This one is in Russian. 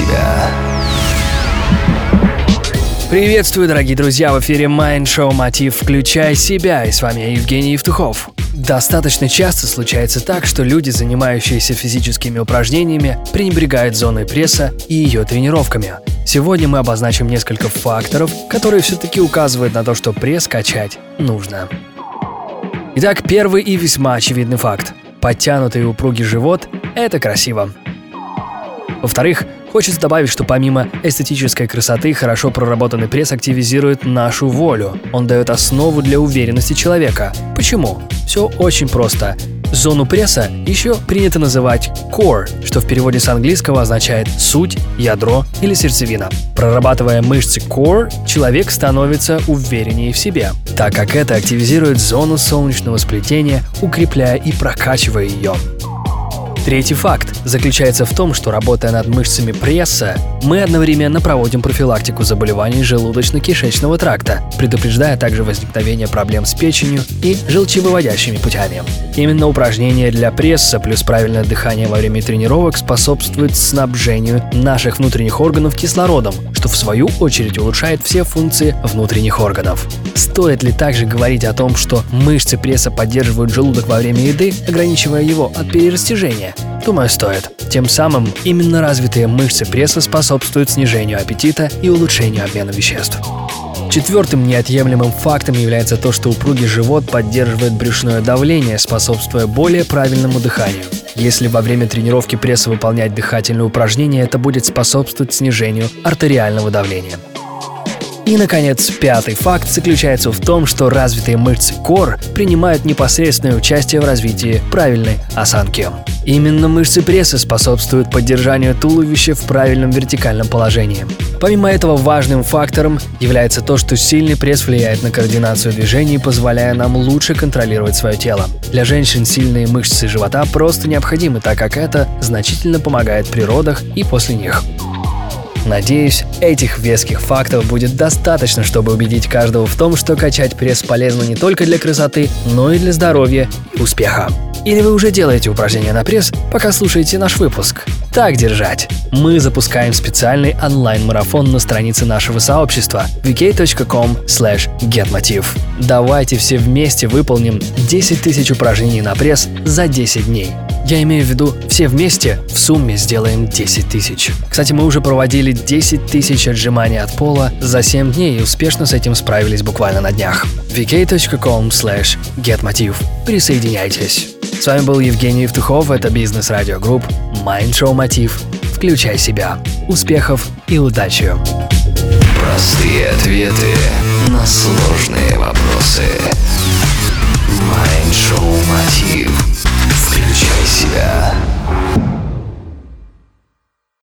себя. Приветствую, дорогие друзья, в эфире Mind Show Мотив «Включай себя» и с вами Евгений Евтухов. Достаточно часто случается так, что люди, занимающиеся физическими упражнениями, пренебрегают зоной пресса и ее тренировками. Сегодня мы обозначим несколько факторов, которые все-таки указывают на то, что пресс качать нужно. Итак, первый и весьма очевидный факт. Подтянутый и упругий живот – это красиво. Во-вторых, Хочется добавить, что помимо эстетической красоты, хорошо проработанный пресс активизирует нашу волю. Он дает основу для уверенности человека. Почему? Все очень просто. Зону пресса еще принято называть core, что в переводе с английского означает суть, ядро или сердцевина. Прорабатывая мышцы core, человек становится увереннее в себе, так как это активизирует зону солнечного сплетения, укрепляя и прокачивая ее. Третий факт заключается в том, что работая над мышцами пресса, мы одновременно проводим профилактику заболеваний желудочно-кишечного тракта, предупреждая также возникновение проблем с печенью и желчевыводящими путями. Именно упражнения для пресса плюс правильное дыхание во время тренировок способствует снабжению наших внутренних органов кислородом, что в свою очередь улучшает все функции внутренних органов. Стоит ли также говорить о том, что мышцы пресса поддерживают желудок во время еды, ограничивая его от перерастяжения? Думаю, стоит. Тем самым именно развитые мышцы пресса способствуют снижению аппетита и улучшению обмена веществ. Четвертым неотъемлемым фактом является то, что упругий живот поддерживает брюшное давление, способствуя более правильному дыханию. Если во время тренировки пресса выполнять дыхательные упражнения, это будет способствовать снижению артериального давления. И, наконец, пятый факт заключается в том, что развитые мышцы кор принимают непосредственное участие в развитии правильной осанки. Именно мышцы пресса способствуют поддержанию туловища в правильном вертикальном положении. Помимо этого, важным фактором является то, что сильный пресс влияет на координацию движений, позволяя нам лучше контролировать свое тело. Для женщин сильные мышцы живота просто необходимы, так как это значительно помогает при родах и после них. Надеюсь, этих веских фактов будет достаточно, чтобы убедить каждого в том, что качать пресс полезно не только для красоты, но и для здоровья и успеха. Или вы уже делаете упражнения на пресс, пока слушаете наш выпуск? Так держать! Мы запускаем специальный онлайн-марафон на странице нашего сообщества vk.com getmotiv. Давайте все вместе выполним 10 тысяч упражнений на пресс за 10 дней. Я имею в виду, все вместе в сумме сделаем 10 тысяч. Кстати, мы уже проводили 10 тысяч отжиманий от пола за 7 дней и успешно с этим справились буквально на днях. vk.com getmotiv. Присоединяйтесь. С вами был Евгений Евтухов, это Business Radio Group, Mind Show Мотив. Включай себя. Успехов и удачи! Простые ответы на сложные вопросы. Mind Show.